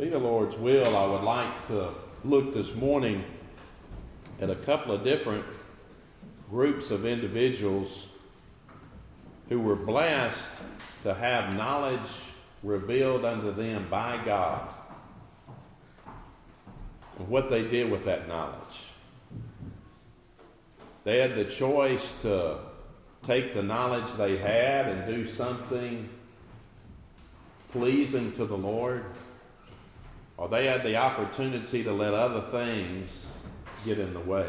Be the Lord's will, I would like to look this morning at a couple of different groups of individuals who were blessed to have knowledge revealed unto them by God and what they did with that knowledge. They had the choice to take the knowledge they had and do something pleasing to the Lord, or they had the opportunity to let other things get in the way.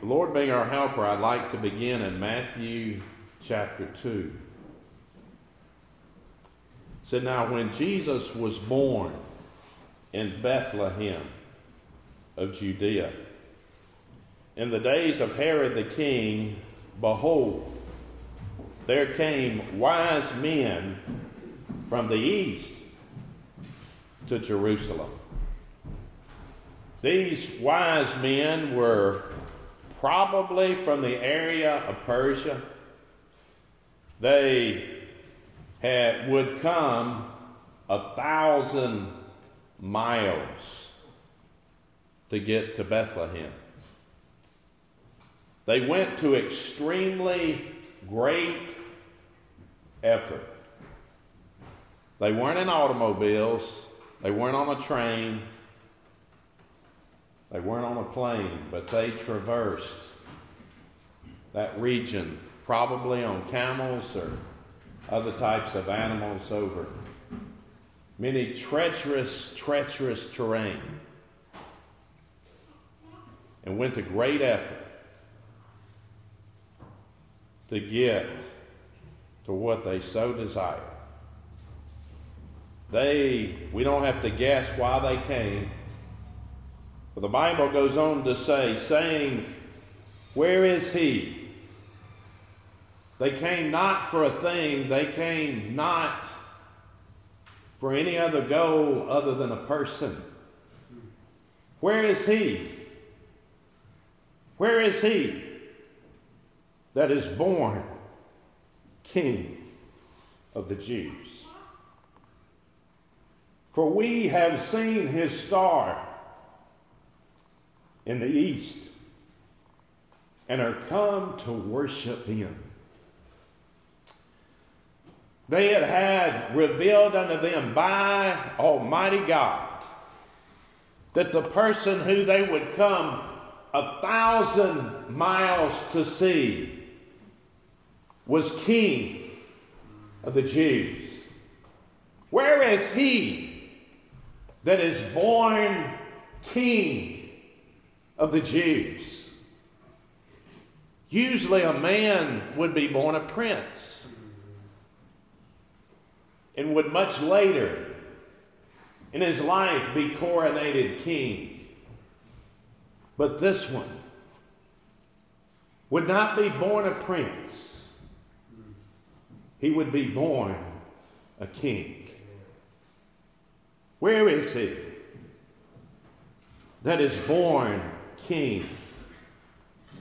The Lord being our helper, I'd like to begin in Matthew chapter 2. It said, Now when Jesus was born in Bethlehem of Judea, in the days of Herod the king, behold, there came wise men from the east to Jerusalem. These wise men were probably from the area of Persia. They had, would come a thousand miles to get to Bethlehem. They went to extremely great effort. They weren't in automobiles, they weren't on a train, they weren't on a plane, but they traversed that region, probably on camels or other types of animals over many treacherous, treacherous terrain, and went to great effort to get to what they so desire. They, we don't have to guess why they came. But the Bible goes on to say, saying, Where is he? They came not for a thing, they came not for any other goal other than a person. Where is he? Where is he that is born King of the Jews? For we have seen his star in the east and are come to worship him. They had had revealed unto them by Almighty God that the person who they would come a thousand miles to see was King of the Jews. Where is he that is born King of the Jews. Usually, a man would be born a prince and would much later in his life be coronated king. But this one would not be born a prince, he would be born a king. Where is he that is born King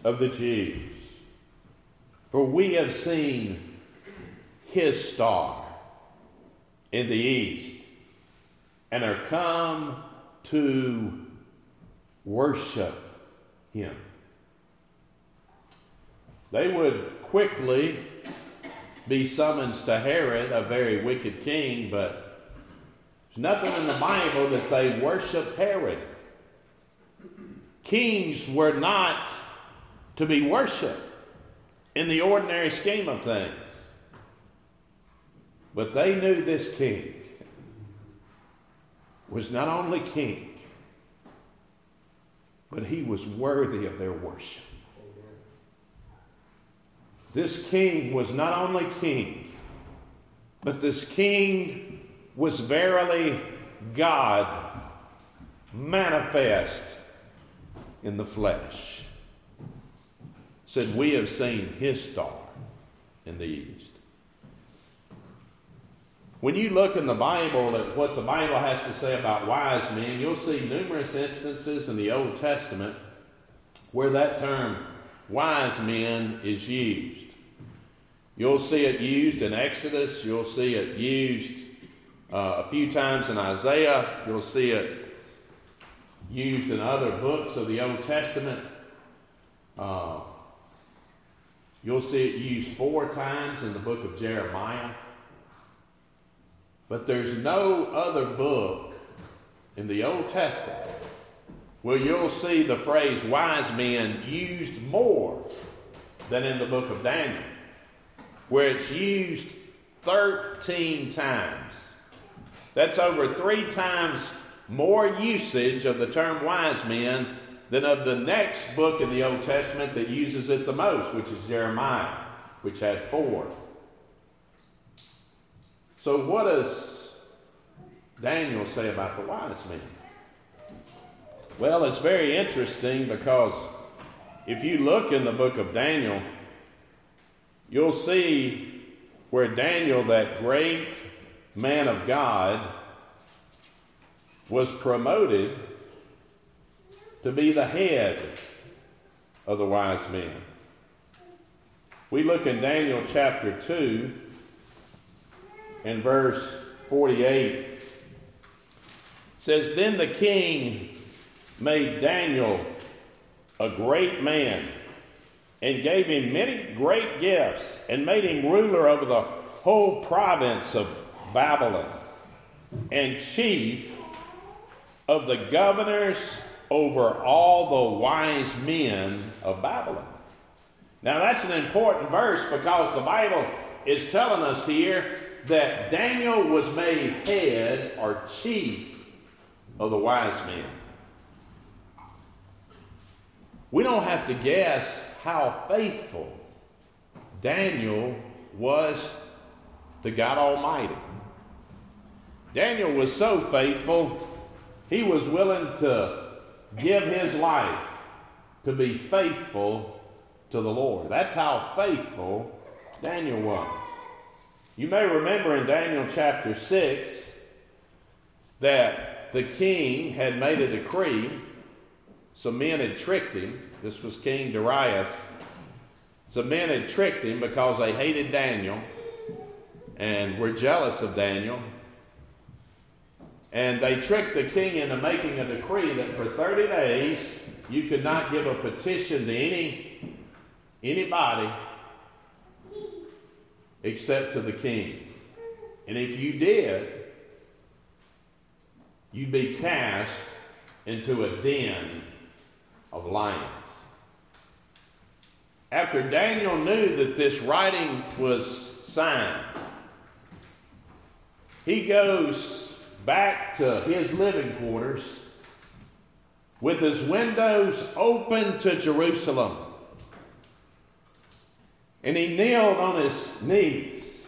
of the Jews. For we have seen his star in the east and are come to worship him. They would quickly be summoned to Herod, a very wicked king, but nothing in the Bible that they worship Herod. Kings were not to be worshiped in the ordinary scheme of things. But they knew this king was not only king, but he was worthy of their worship. This king was not only king, but this king was verily God manifest in the flesh. Said, We have seen his star in the east. When you look in the Bible at what the Bible has to say about wise men, you'll see numerous instances in the Old Testament where that term wise men is used. You'll see it used in Exodus, you'll see it used uh, a few times in Isaiah. You'll see it used in other books of the Old Testament. Uh, you'll see it used four times in the book of Jeremiah. But there's no other book in the Old Testament where you'll see the phrase wise men used more than in the book of Daniel, where it's used 13 times. That's over three times more usage of the term wise men than of the next book in the Old Testament that uses it the most, which is Jeremiah, which had four. So, what does Daniel say about the wise men? Well, it's very interesting because if you look in the book of Daniel, you'll see where Daniel, that great man of God, was promoted to be the head of the wise men. We look in Daniel chapter 2 and verse 48. It says, Then the king made Daniel a great man and gave him many great gifts and made him ruler over the whole province of Babylon and chief of the governors over all the wise men of Babylon. Now, that's an important verse because the Bible is telling us here that Daniel was made head or chief of the wise men. We don't have to guess how faithful Daniel was to God Almighty. Daniel was so faithful, he was willing to give his life to be faithful to the Lord. That's how faithful Daniel was. You may remember in Daniel chapter 6 that the king had made a decree some men had tricked him. This was King Darius. Some men had tricked him because they hated Daniel and were jealous of Daniel. And they tricked the king into making a decree that for 30 days you could not give a petition to any anybody except to the king. And if you did, you'd be cast into a den of lions. After Daniel knew that this writing was signed, he goes back to his living quarters with his windows open to Jerusalem. And he kneeled on his knees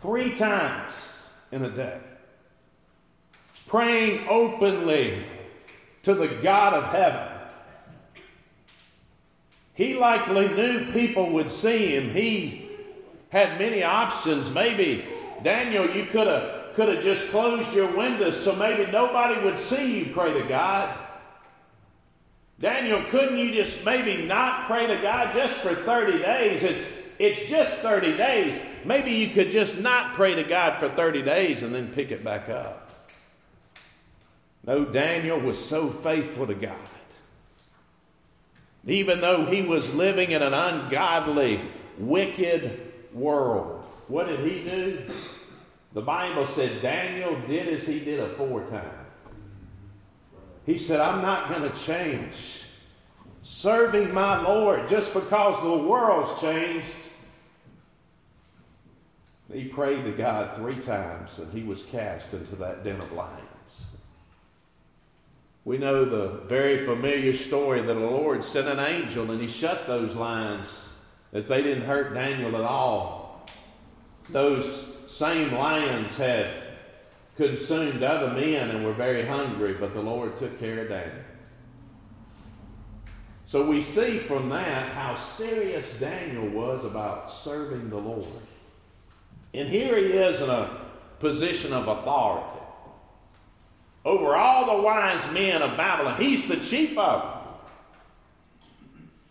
three times in a day, praying openly to the God of heaven. He likely knew people would see him. He had many options. Maybe, Daniel, you could have could have just closed your windows so maybe nobody would see you pray to God. Daniel, couldn't you just maybe not pray to God just for 30 days? It's, it's just 30 days. Maybe you could just not pray to God for 30 days and then pick it back up. No, Daniel was so faithful to God. Even though he was living in an ungodly, wicked world, what did he do? The Bible said Daniel did as he did aforetime. He said, I'm not going to change. Serving my Lord just because the world's changed. He prayed to God three times and he was cast into that den of lions. We know the very familiar story that the Lord sent an angel and he shut those lions, that they didn't hurt Daniel at all. Those same lions had consumed other men and were very hungry, but the Lord took care of Daniel. So we see from that how serious Daniel was about serving the Lord. And here he is in a position of authority over all the wise men of Babylon. He's the chief of them.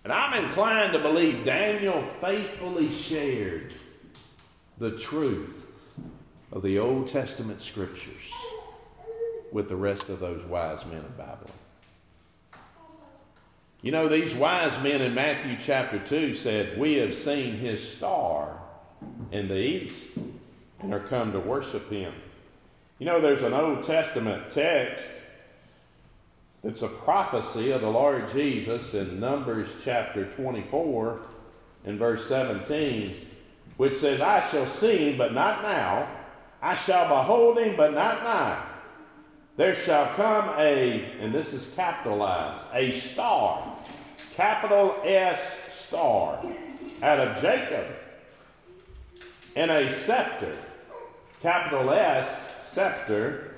And I'm inclined to believe Daniel faithfully shared the truth of the Old Testament scriptures with the rest of those wise men of Babylon. You know, these wise men in Matthew chapter 2 said, We have seen his star in the east and are come to worship him. You know, there's an Old Testament text that's a prophecy of the Lord Jesus in Numbers chapter 24 and verse 17, which says, I shall see him, but not now. I shall behold him, but not now. There shall come a, and this is capitalized, a star, capital S star, out of Jacob, and a scepter, capital S scepter,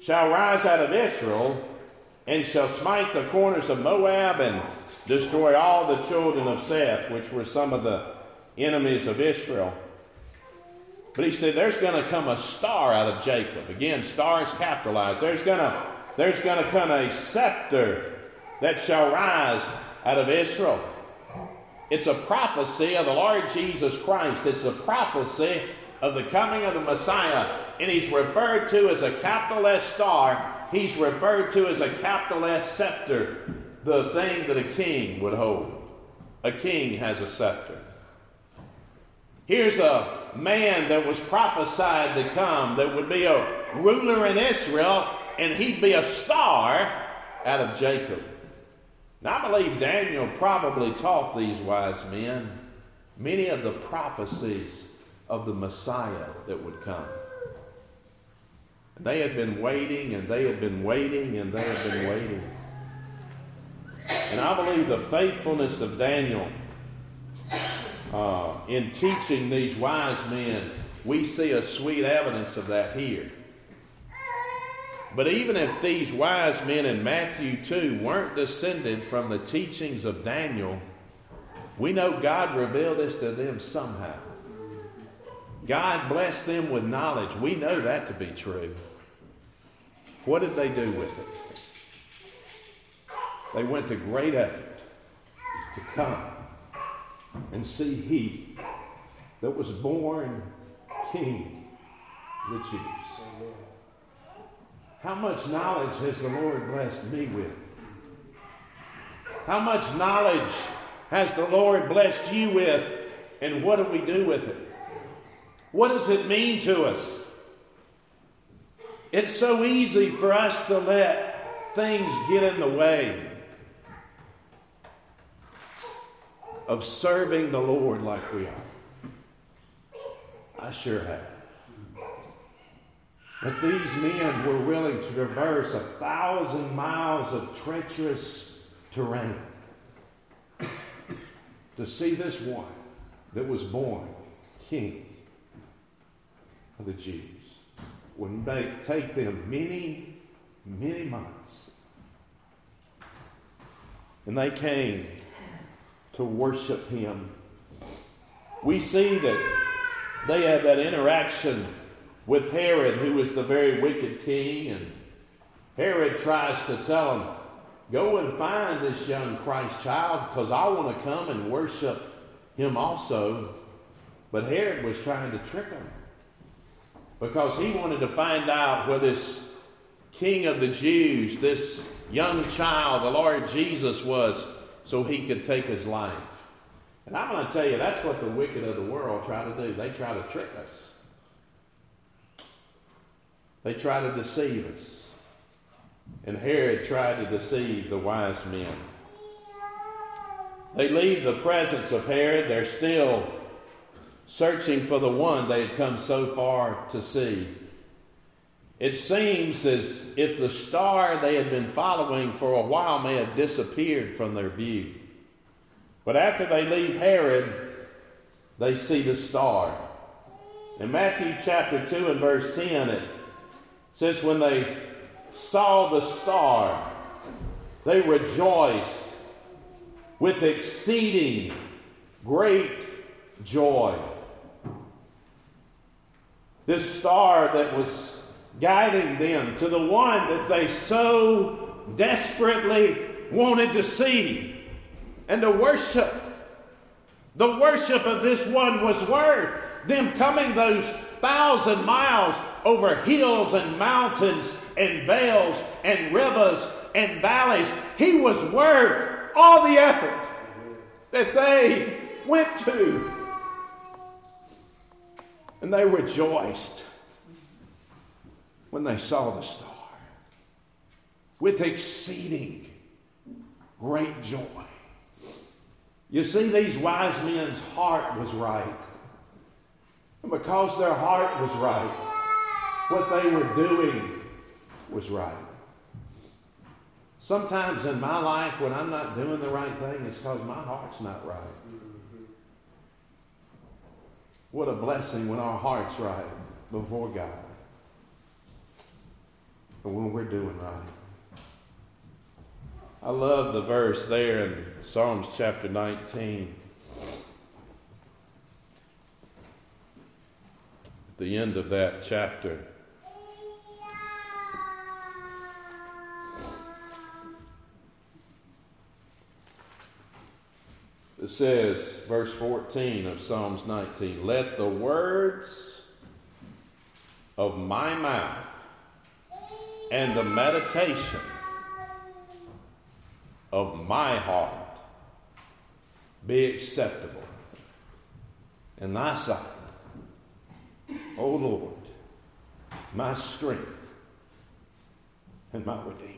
shall rise out of Israel, and shall smite the corners of Moab and destroy all the children of Seth, which were some of the enemies of Israel. But he said, There's going to come a star out of Jacob. Again, star is capitalized. There's going to, there's going to come a scepter that shall rise out of Israel. It's a prophecy of the Lord Jesus Christ. It's a prophecy of the coming of the Messiah. And he's referred to as a capital S star. He's referred to as a capital S scepter, the thing that a king would hold. A king has a scepter. Here's a man that was prophesied to come that would be a ruler in Israel, and he'd be a star out of Jacob. Now, I believe Daniel probably taught these wise men many of the prophecies of the Messiah that would come. And They had been waiting, and they had been waiting, and they had been waiting. And I believe the faithfulness of Daniel uh, in teaching these wise men, we see a sweet evidence of that here. But even if these wise men in Matthew 2 weren't descended from the teachings of Daniel, we know God revealed this to them somehow. God blessed them with knowledge. We know that to be true. What did they do with it? They went to great effort to come and see he that was born king the Jews. How much knowledge has the Lord blessed me with? How much knowledge has the Lord blessed you with? And what do we do with it? What does it mean to us? It's so easy for us to let things get in the way. Of serving the Lord like we are. I sure have. But these men were willing to traverse a thousand miles of treacherous terrain to see this one that was born king of the Jews. Would take them many, many months. And they came to worship him. We see that they had that interaction with Herod, who was the very wicked king, and Herod tries to tell him, Go and find this young Christ child because I want to come and worship him also. But Herod was trying to trick him because he wanted to find out where this king of the Jews, this young child, the Lord Jesus, was so he could take his life. And I'm going to tell you, that's what the wicked of the world try to do. They try to trick us, they try to deceive us. And Herod tried to deceive the wise men. They leave the presence of Herod. They're still searching for the one they had come so far to see. It seems as if the star they had been following for a while may have disappeared from their view. But after they leave Herod, they see the star. In Matthew chapter 2 and verse 10, it says, When they saw the star, they rejoiced with exceeding great joy. This star that was guiding them to the one that they so desperately wanted to see and to worship. The worship of this one was worth them coming those thousand miles over hills and mountains and vales and rivers and valleys. He was worth all the effort that they went to. And they rejoiced when they saw the star with exceeding great joy. You see, these wise men's heart was right. And because their heart was right, what they were doing was right. Sometimes in my life, when I'm not doing the right thing, it's because my heart's not right. What a blessing when our heart's right before God. And when we're doing right. I love the verse there in Psalms chapter 19. At the end of that chapter. It says, verse 14 of Psalms 19, Let the words of my mouth and the meditation of my heart be acceptable in thy sight, O Lord, my strength and my redeemer.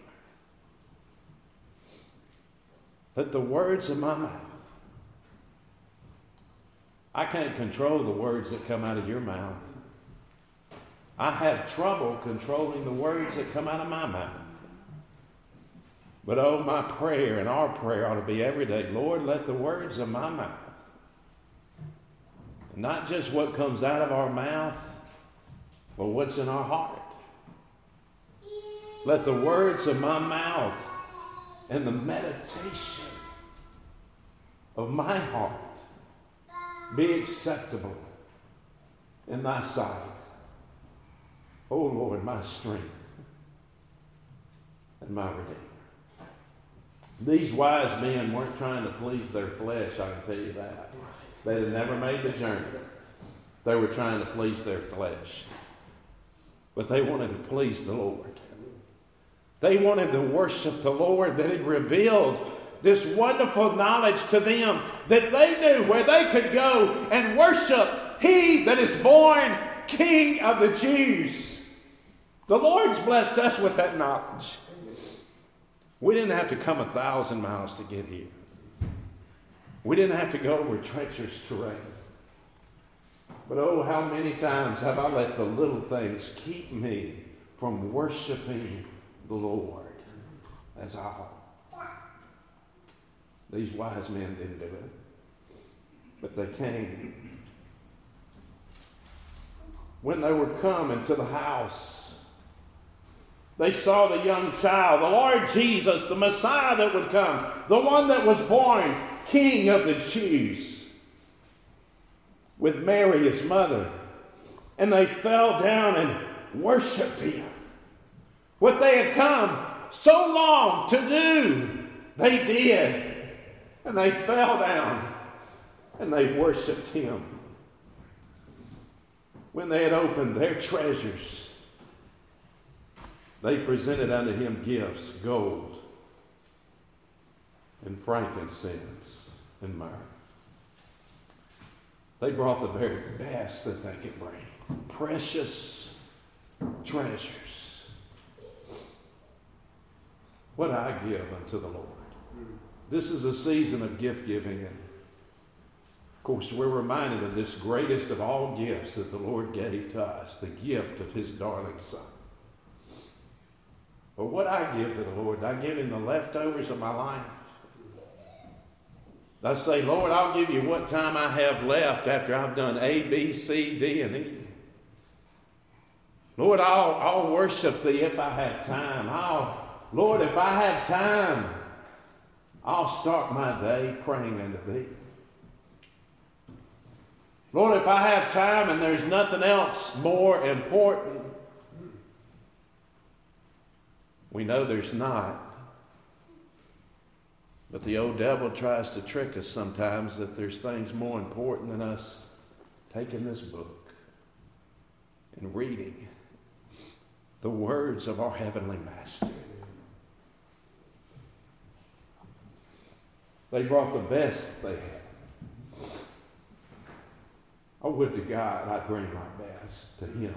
Let the words of my mouth, I can't control the words that come out of your mouth. I have trouble controlling the words that come out of my mouth. But oh, my prayer and our prayer ought to be every day Lord, let the words of my mouth, not just what comes out of our mouth, but what's in our heart. Let the words of my mouth and the meditation of my heart be acceptable in thy sight. O oh Lord, my strength and my redeemer. These wise men weren't trying to please their flesh, I can tell you that. They had never made the journey. They were trying to please their flesh. But they wanted to please the Lord. They wanted to worship the Lord that had revealed this wonderful knowledge to them that they knew where they could go and worship He that is born King of the Jews. The Lord's blessed us with that knowledge. We didn't have to come a thousand miles to get here. We didn't have to go over treacherous terrain. But oh, how many times have I let the little things keep me from worshiping the Lord as I ought? These wise men didn't do it, but they came. When they were coming to the house, they saw the young child, the Lord Jesus, the Messiah that would come, the one that was born King of the Jews, with Mary, his mother. And they fell down and worshiped him. What they had come so long to do, they did. And they fell down and they worshiped him. When they had opened their treasures, they presented unto him gifts, gold and frankincense and myrrh. They brought the very best that they could bring precious treasures. What I give unto the Lord. This is a season of gift giving. And of course, we're reminded of this greatest of all gifts that the Lord gave to us the gift of His darling Son. But what I give to the Lord, I give Him the leftovers of my life. I say, Lord, I'll give you what time I have left after I've done A, B, C, D, and E. Lord, I'll, I'll worship Thee if I have time. I'll, Lord, if I have time, I'll start my day praying unto Thee. Lord, if I have time and there's nothing else more important, We know there's not. But the old devil tries to trick us sometimes that there's things more important than us taking this book and reading the words of our Heavenly Master. They brought the best they had. Oh, I would to God I'd bring my best to Him.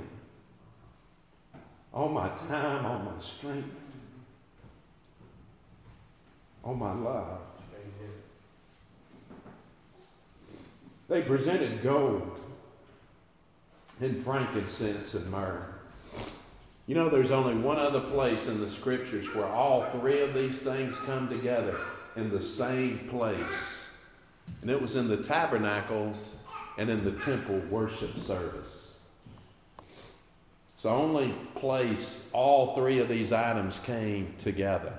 All my time, all my strength, all my love. They presented gold and frankincense and myrrh. You know, there's only one other place in the scriptures where all three of these things come together in the same place. And it was in the tabernacle and in the temple worship service. It's the only place all three of these items came together.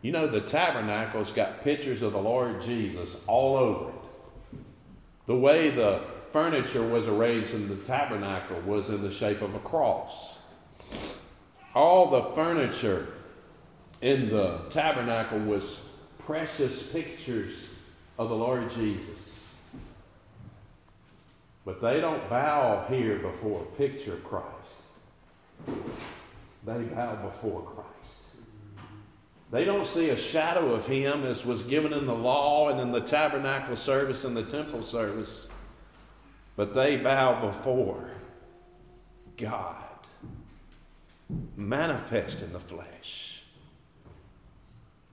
You know, the tabernacle's got pictures of the Lord Jesus all over it. The way the furniture was arranged in the tabernacle was in the shape of a cross. All the furniture in the tabernacle was precious pictures of the Lord Jesus. But they don't bow here before a picture of Christ. They bow before Christ. They don't see a shadow of him as was given in the law and in the tabernacle service and the temple service, but they bow before God, manifest in the flesh.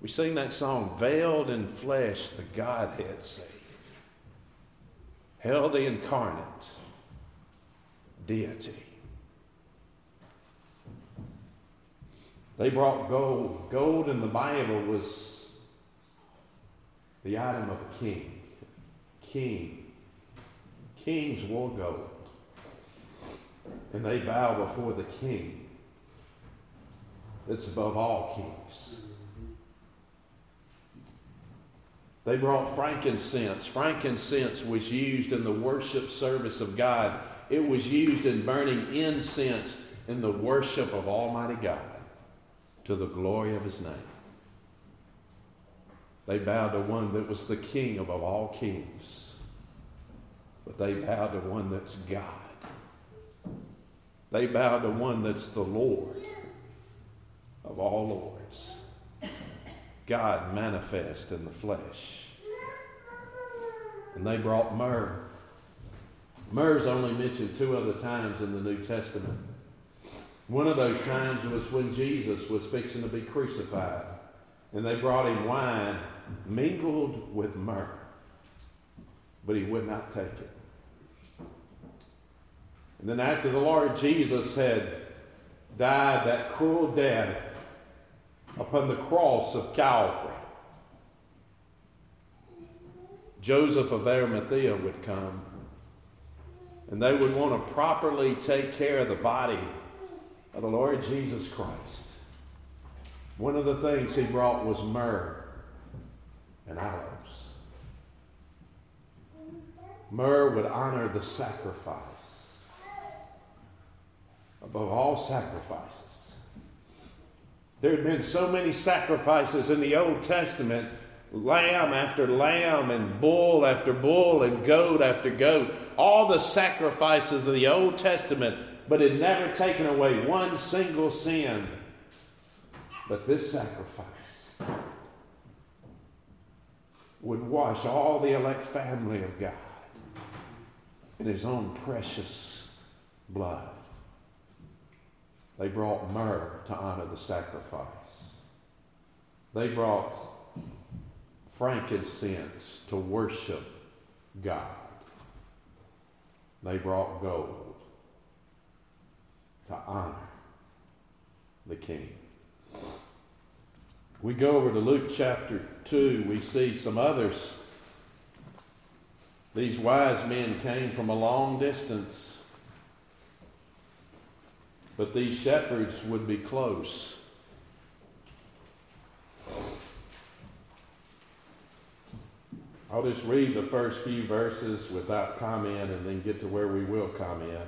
We sing that song, Veiled in Flesh, the Godhead saved. Hell the incarnate deity. They brought gold. Gold in the Bible was the item of a king. King. Kings wore gold. And they bow before the king that's above all kings. They brought frankincense. Frankincense was used in the worship service of God. It was used in burning incense in the worship of Almighty God to the glory of his name. They bowed to one that was the king above all kings, but they bowed to one that's God. They bowed to one that's the Lord of all lords. God manifest in the flesh. And they brought myrrh. Myrrh is only mentioned two other times in the New Testament. One of those times was when Jesus was fixing to be crucified, and they brought him wine mingled with myrrh, but he would not take it. And then, after the Lord Jesus had died that cruel death upon the cross of Calvary, Joseph of Arimathea would come, and they would want to properly take care of the body of the Lord Jesus Christ. One of the things he brought was myrrh and aloes. Myrrh would honor the sacrifice above all sacrifices. There had been so many sacrifices in the Old Testament lamb after lamb, and bull after bull, and goat after goat. All the sacrifices of the Old Testament but had never taken away one single sin. But this sacrifice would wash all the elect family of God in his own precious blood. They brought myrrh to honor the sacrifice. They brought frankincense to worship God. They brought gold to honor the king. We go over to Luke chapter 2, we see some others. These wise men came from a long distance, but these shepherds would be close. I'll just read the first few verses without comment and then get to where we will comment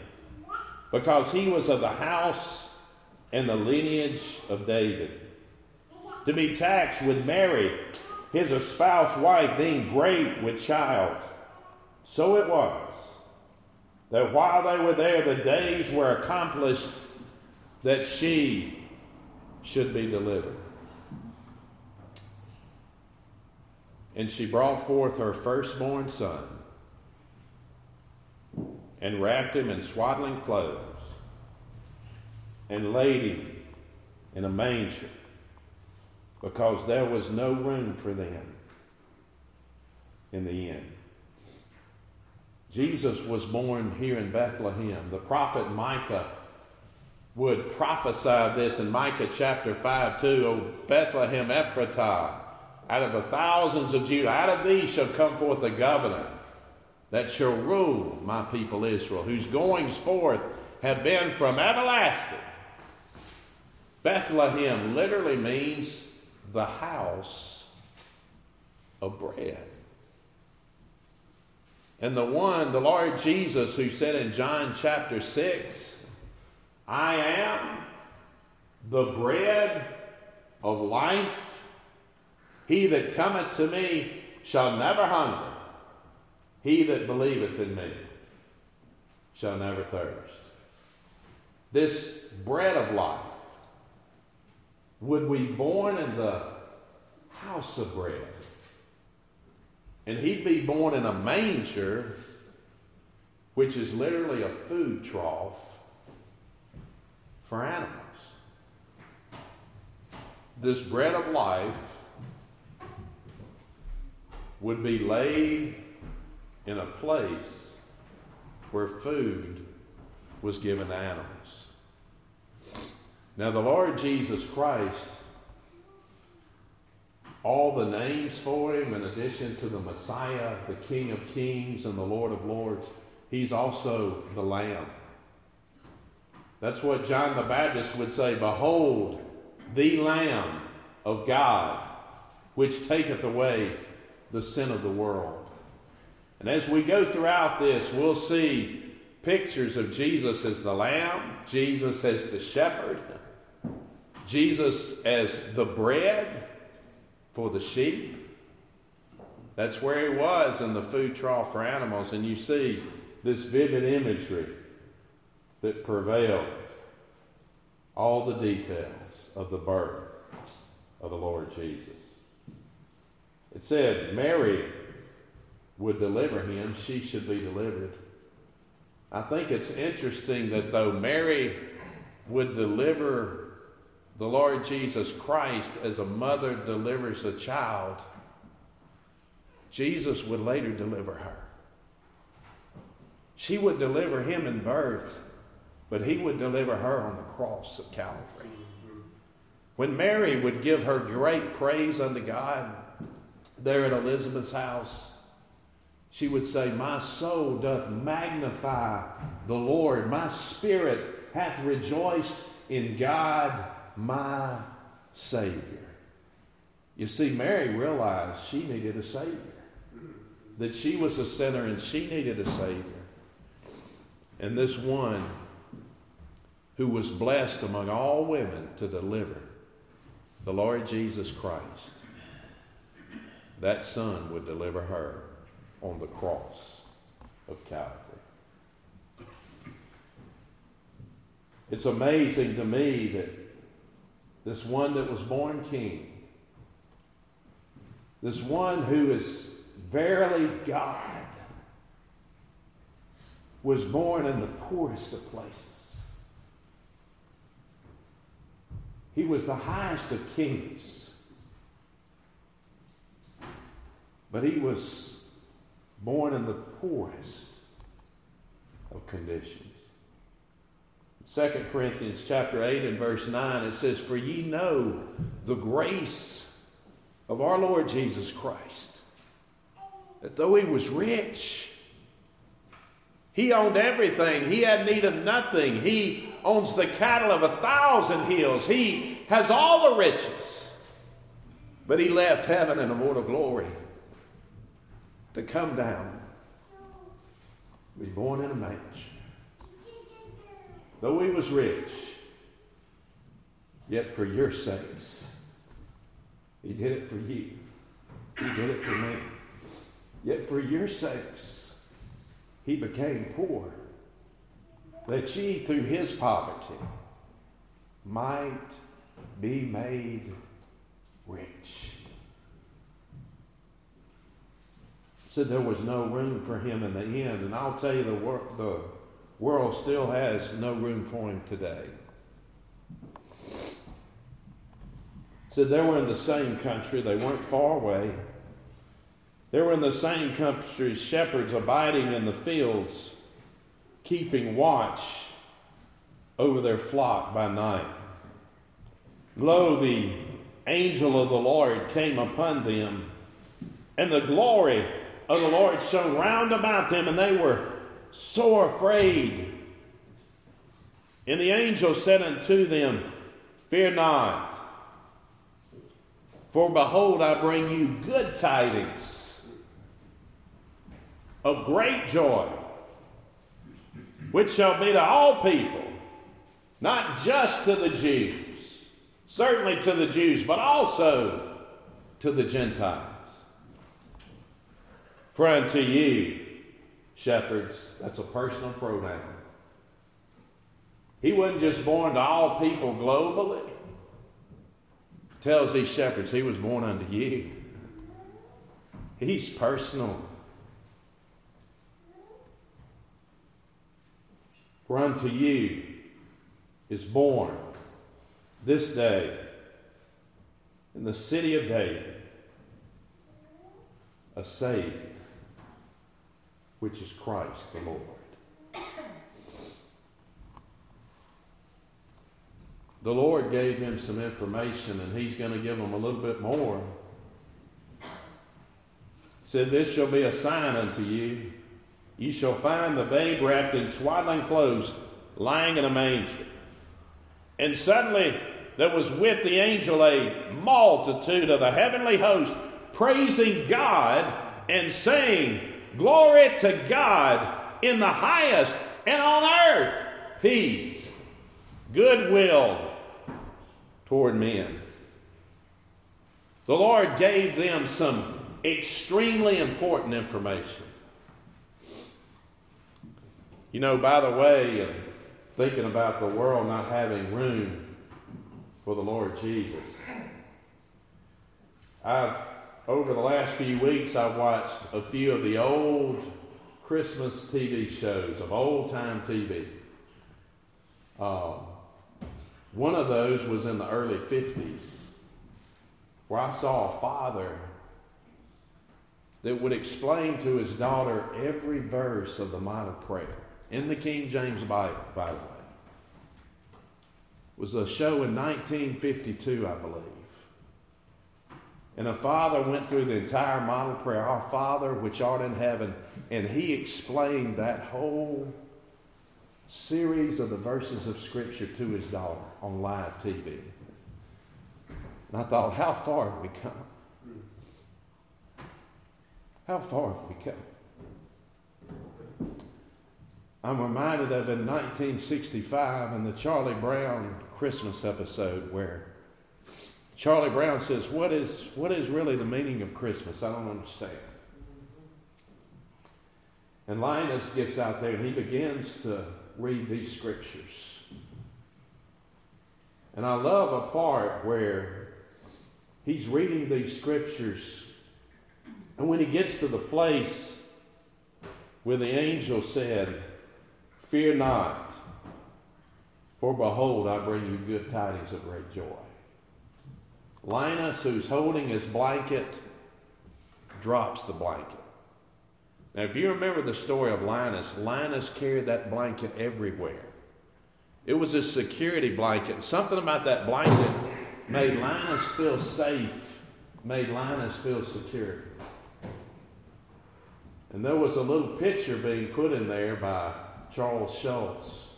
because he was of the house and the lineage of David. To be taxed with Mary, his espoused wife, being great with child. So it was that while they were there, the days were accomplished that she should be delivered. And she brought forth her firstborn son and wrapped him in swaddling clothes and laid him in a manger because there was no room for them in the inn. Jesus was born here in Bethlehem. The prophet Micah would prophesy this in Micah chapter 5 2. O Bethlehem Ephratah, out of the thousands of Judah, out of thee shall come forth a governor that shall rule my people Israel, whose goings forth have been from everlasting. Bethlehem literally means the house of bread. And the one, the Lord Jesus, who said in John chapter 6, I am the bread of life. He that cometh to me shall never hunger. He that believeth in me shall never thirst. This bread of life would be born in the house of bread. And he'd be born in a manger, which is literally a food trough for animals. This bread of life would be laid in a place where food was given to animals. Now, the Lord Jesus Christ all the names for him, in addition to the Messiah, the King of Kings, and the Lord of Lords, he's also the Lamb. That's what John the Baptist would say Behold, the Lamb of God, which taketh away the sin of the world. And as we go throughout this, we'll see pictures of Jesus as the Lamb, Jesus as the shepherd, Jesus as the bread for the sheep. That's where he was in the food trough for animals, and you see this vivid imagery that prevailed all the details of the birth of the Lord Jesus. It said Mary would deliver him, she should be delivered. I think it's interesting that though Mary would deliver the Lord Jesus Christ, as a mother delivers a child, Jesus would later deliver her. She would deliver him in birth, but he would deliver her on the cross of Calvary. When Mary would give her great praise unto God there at Elizabeth's house, she would say, My soul doth magnify the Lord, my spirit hath rejoiced in God my Savior. You see, Mary realized she needed a Savior, that she was a sinner and she needed a Savior. And this one who was blessed among all women to deliver the Lord Jesus Christ, that son would deliver her on the cross of Calvary. It's amazing to me that this one that was born king, this one who is verily God, was born in the poorest of places. He was the highest of kings, but he was born in the poorest of conditions. 2 Corinthians chapter 8 and verse 9, it says, For ye know the grace of our Lord Jesus Christ, that though he was rich, he owned everything, he had need of nothing, he owns the cattle of a thousand hills. He has all the riches. But he left heaven and immortal glory to come down, be born in a manger. Though he was rich, yet for your sakes, he did it for you. He did it for me. Yet for your sakes, he became poor, that ye through his poverty might be made rich. Said there was no room for him in the end, and I'll tell you the, wor- the world still has no room for him today. Said they were in the same country, they weren't far away. They were in the same country, shepherds abiding in the fields, keeping watch over their flock by night. Lo, the angel of the Lord came upon them, and the glory of the Lord shone round about them, and they were sore afraid. And the angel said unto them, Fear not, for behold, I bring you good tidings of great joy, which shall be to all people, not just to the Jews, certainly to the Jews, but also to the Gentiles. For unto you, shepherds, that's a personal pronoun. He wasn't just born to all people globally. Tells these shepherds he was born unto you. He's personal. For unto you is born this day in the city of David a Savior, which is Christ the Lord. The Lord gave him some information, and he's going to give him a little bit more. Said, This shall be a sign unto you Ye shall find the babe wrapped in swaddling clothes, lying in a manger. And suddenly there was with the angel a multitude of the heavenly host, praising God and saying, Glory to God in the highest, and on earth peace, goodwill toward men. The Lord gave them some extremely important information. You know, by the way, uh, thinking about the world not having room for the Lord Jesus, I've, over the last few weeks, I've watched a few of the old Christmas TV shows of old time TV. Um, one of those was in the early 50s, where I saw a father that would explain to his daughter every verse of the model prayer in the King James Bible, by the way. It was a show in 1952, I believe. And a father went through the entire model prayer, Our Father which art in heaven, and he explained that whole series of the verses of Scripture to his daughter on live TV. And I thought, how far have we come? How far have we come? I'm reminded of in 1965 in the Charlie Brown Christmas episode where Charlie Brown says, What is, what is really the meaning of Christmas? I don't understand. And Linus gets out there and he begins to read these scriptures. And I love a part where he's reading these scriptures, and when he gets to the place where the angel said, Fear not, for behold, I bring you good tidings of great joy. Linus, who's holding his blanket, drops the blanket. Now, if you remember the story of Linus, Linus carried that blanket everywhere. It was a security blanket. Something about that blanket made Linus feel safe, made Linus feel secure. And there was a little picture being put in there by Charles Schulz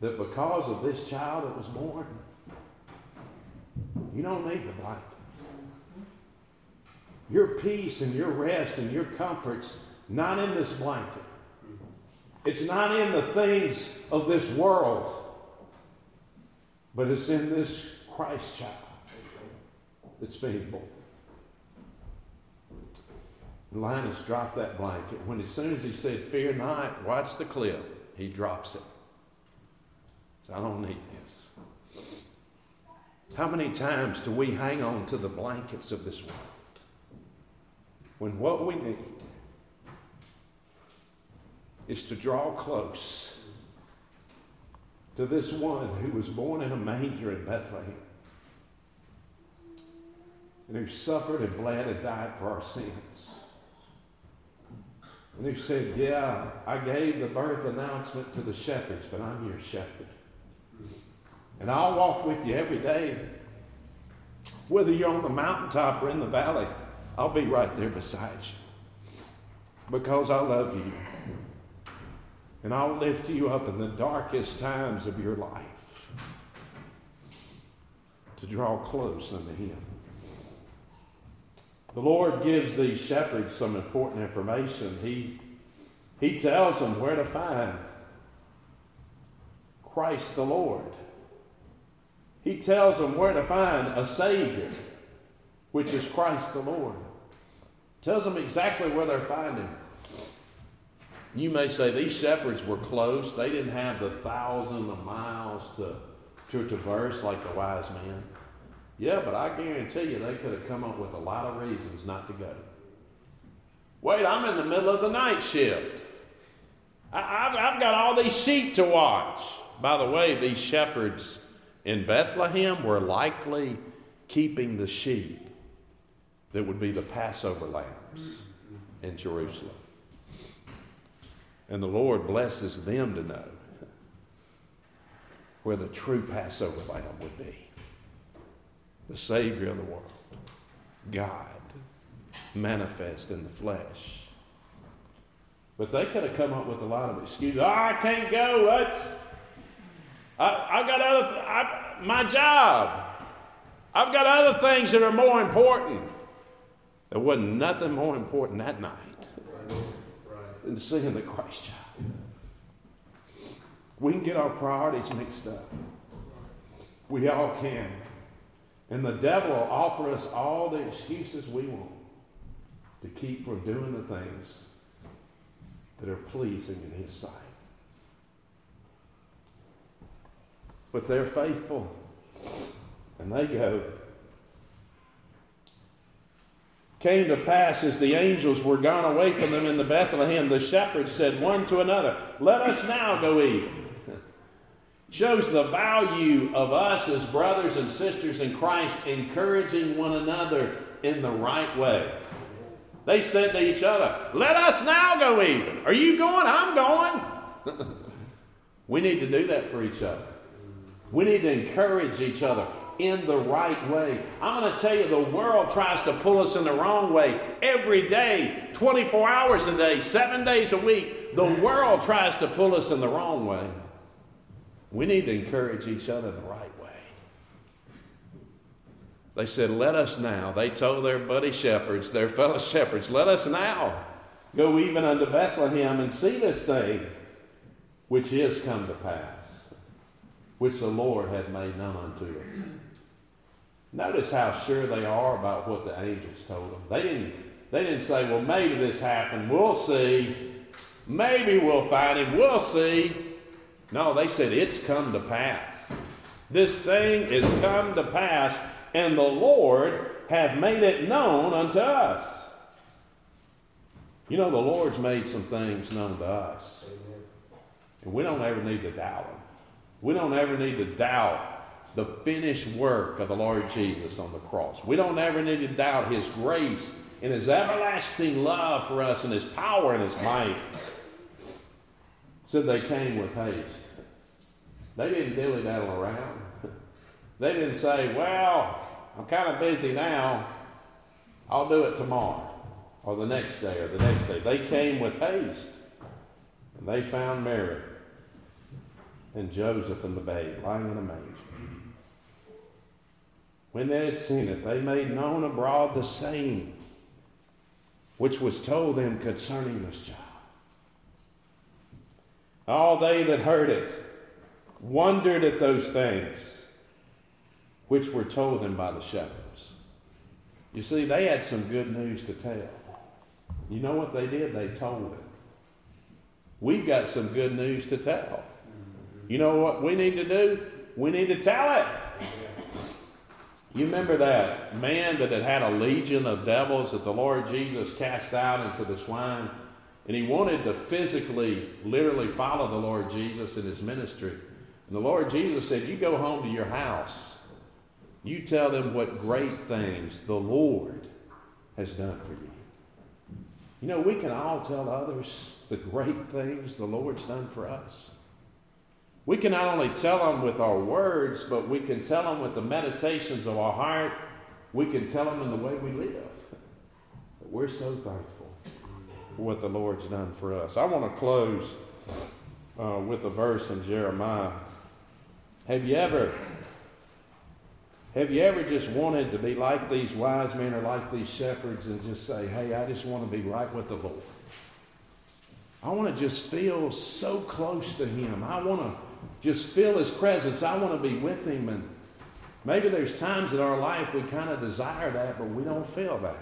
that because of this child that was born, you don't need the blanket. Your peace and your rest and your comfort's not in this blanket. It's not in the things of this world, but it's in this Christ child that's being born. Linus dropped that blanket. When as soon as he said, Fear not, watch the clip, he drops it. So I don't need this. How many times do we hang on to the blankets of this world when what we need is to draw close to this one who was born in a manger in Bethlehem and who suffered and bled and died for our sins? And who said, Yeah, I gave the birth announcement to the shepherds, but I'm your shepherd. And I'll walk with you every day. Whether you're on the mountaintop or in the valley, I'll be right there beside you. Because I love you. And I'll lift you up in the darkest times of your life to draw close unto Him. The Lord gives these shepherds some important information. He, he tells them where to find Christ the Lord. He tells them where to find a Savior, which is Christ the Lord. Tells them exactly where they're finding. You may say these shepherds were close. They didn't have the thousands of miles to, to traverse like the wise men. Yeah, but I guarantee you they could have come up with a lot of reasons not to go. Wait, I'm in the middle of the night shift. I, have I've got all these sheep to watch. By the way, these shepherds in Bethlehem were likely keeping the sheep that would be the Passover lambs in Jerusalem. And the Lord blesses them to know where the true Passover lamb would be the Savior of the world, God, manifest in the flesh. But they could have come up with a lot of excuses. Oh, I can't go. What's I, have got other, I, my job. I've got other things that are more important. There wasn't nothing more important that night than seeing the Christ child. We can get our priorities mixed up. We all can. And the devil will offer us all the excuses we want to keep from doing the things that are pleasing in his sight. But they're faithful. And they go. Came to pass as the angels were gone away from them in the Bethlehem, the shepherds said one to another, Let us now go eat shows the value of us as brothers and sisters in Christ encouraging one another in the right way. They said to each other, Let us now go even. Are you going? I'm going. we need to do that for each other. We need to encourage each other in the right way. I'm going to tell you, the world tries to pull us in the wrong way every day, 24 hours a day, seven days a week. The world tries to pull us in the wrong way. We need to encourage each other the right way. They said, Let us now. They told their buddy shepherds, their fellow shepherds, Let us now go even unto Bethlehem and see this thing which is come to pass, which the Lord hath made known unto us. Notice how sure they are about what the angels told them. They didn't, they didn't say, Well, maybe this happened. We'll see. Maybe we'll find him. We'll see. No, they said it's come to pass. This thing is come to pass, and the Lord hath made it known unto us. You know, the Lord's made some things known to us. And we don't ever need to doubt them. We don't ever need to doubt the finished work of the Lord Jesus on the cross. We don't ever need to doubt His grace and His everlasting love for us and His power and His might said they came with haste. They didn't dilly daddle around. They didn't say, Well, I'm kind of busy now. I'll do it tomorrow or the next day or the next day. They came with haste and they found Mary and Joseph and the babe lying in a manger. When they had seen it, they made known abroad the same which was told them concerning this child. All they that heard it wondered at those things which were told them by the shepherds. You see, they had some good news to tell. You know what they did? They told it. We've got some good news to tell. You know what we need to do? We need to tell it. You remember that man that had had a legion of devils that the Lord Jesus cast out into the swine? And he wanted to physically, literally follow the Lord Jesus in his ministry. And the Lord Jesus said, You go home to your house. You tell them what great things the Lord has done for you. You know, we can all tell others the great things the Lord's done for us. We can not only tell them with our words, but we can tell them with the meditations of our heart. We can tell them in the way we live. We're so thankful for what the Lord's done for us. I want to close uh, with a verse in Jeremiah. Have you ever have you ever just wanted to be like these wise men or like these shepherds and just say, hey, I just want to be right with the Lord? I want to just feel so close to Him. I want to just feel His presence. I want to be with Him. And maybe there's times in our life we kind of desire that, but we don't feel that.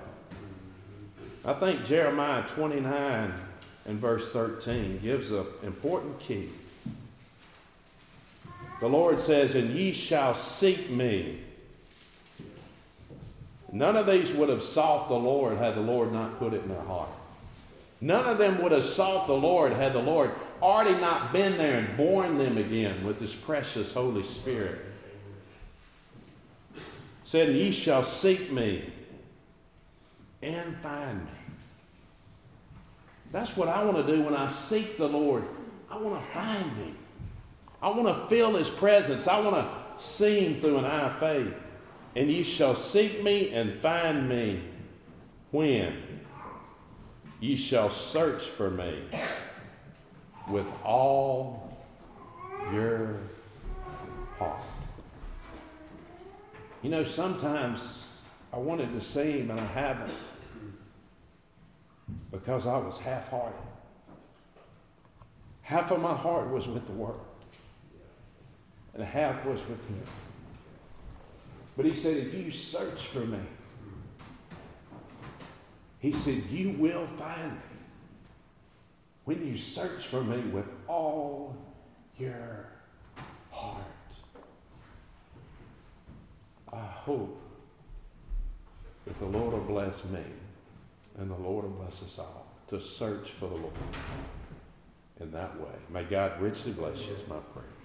I think Jeremiah 29 and verse 13 gives an important key. The Lord says, And ye shall seek me. None of these would have sought the Lord had the Lord not put it in their heart. None of them would have sought the Lord had the Lord already not been there and born them again with this precious Holy Spirit. Said, Ye shall seek me and find me. That's what I want to do when I seek the Lord. I want to find him. I want to feel his presence. I want to see him through an eye of faith. And ye shall seek me and find me when ye shall search for me with all your heart. You know, sometimes I wanted to see him and I haven't because I was half hearted. Half of my heart was with the Word, and half was with Him. But He said, if you search for me, He said, you will find me when you search for me with all your heart. I hope that the Lord will bless me and the Lord will bless us all to search for the Lord in that way. May God richly bless you, is my prayer.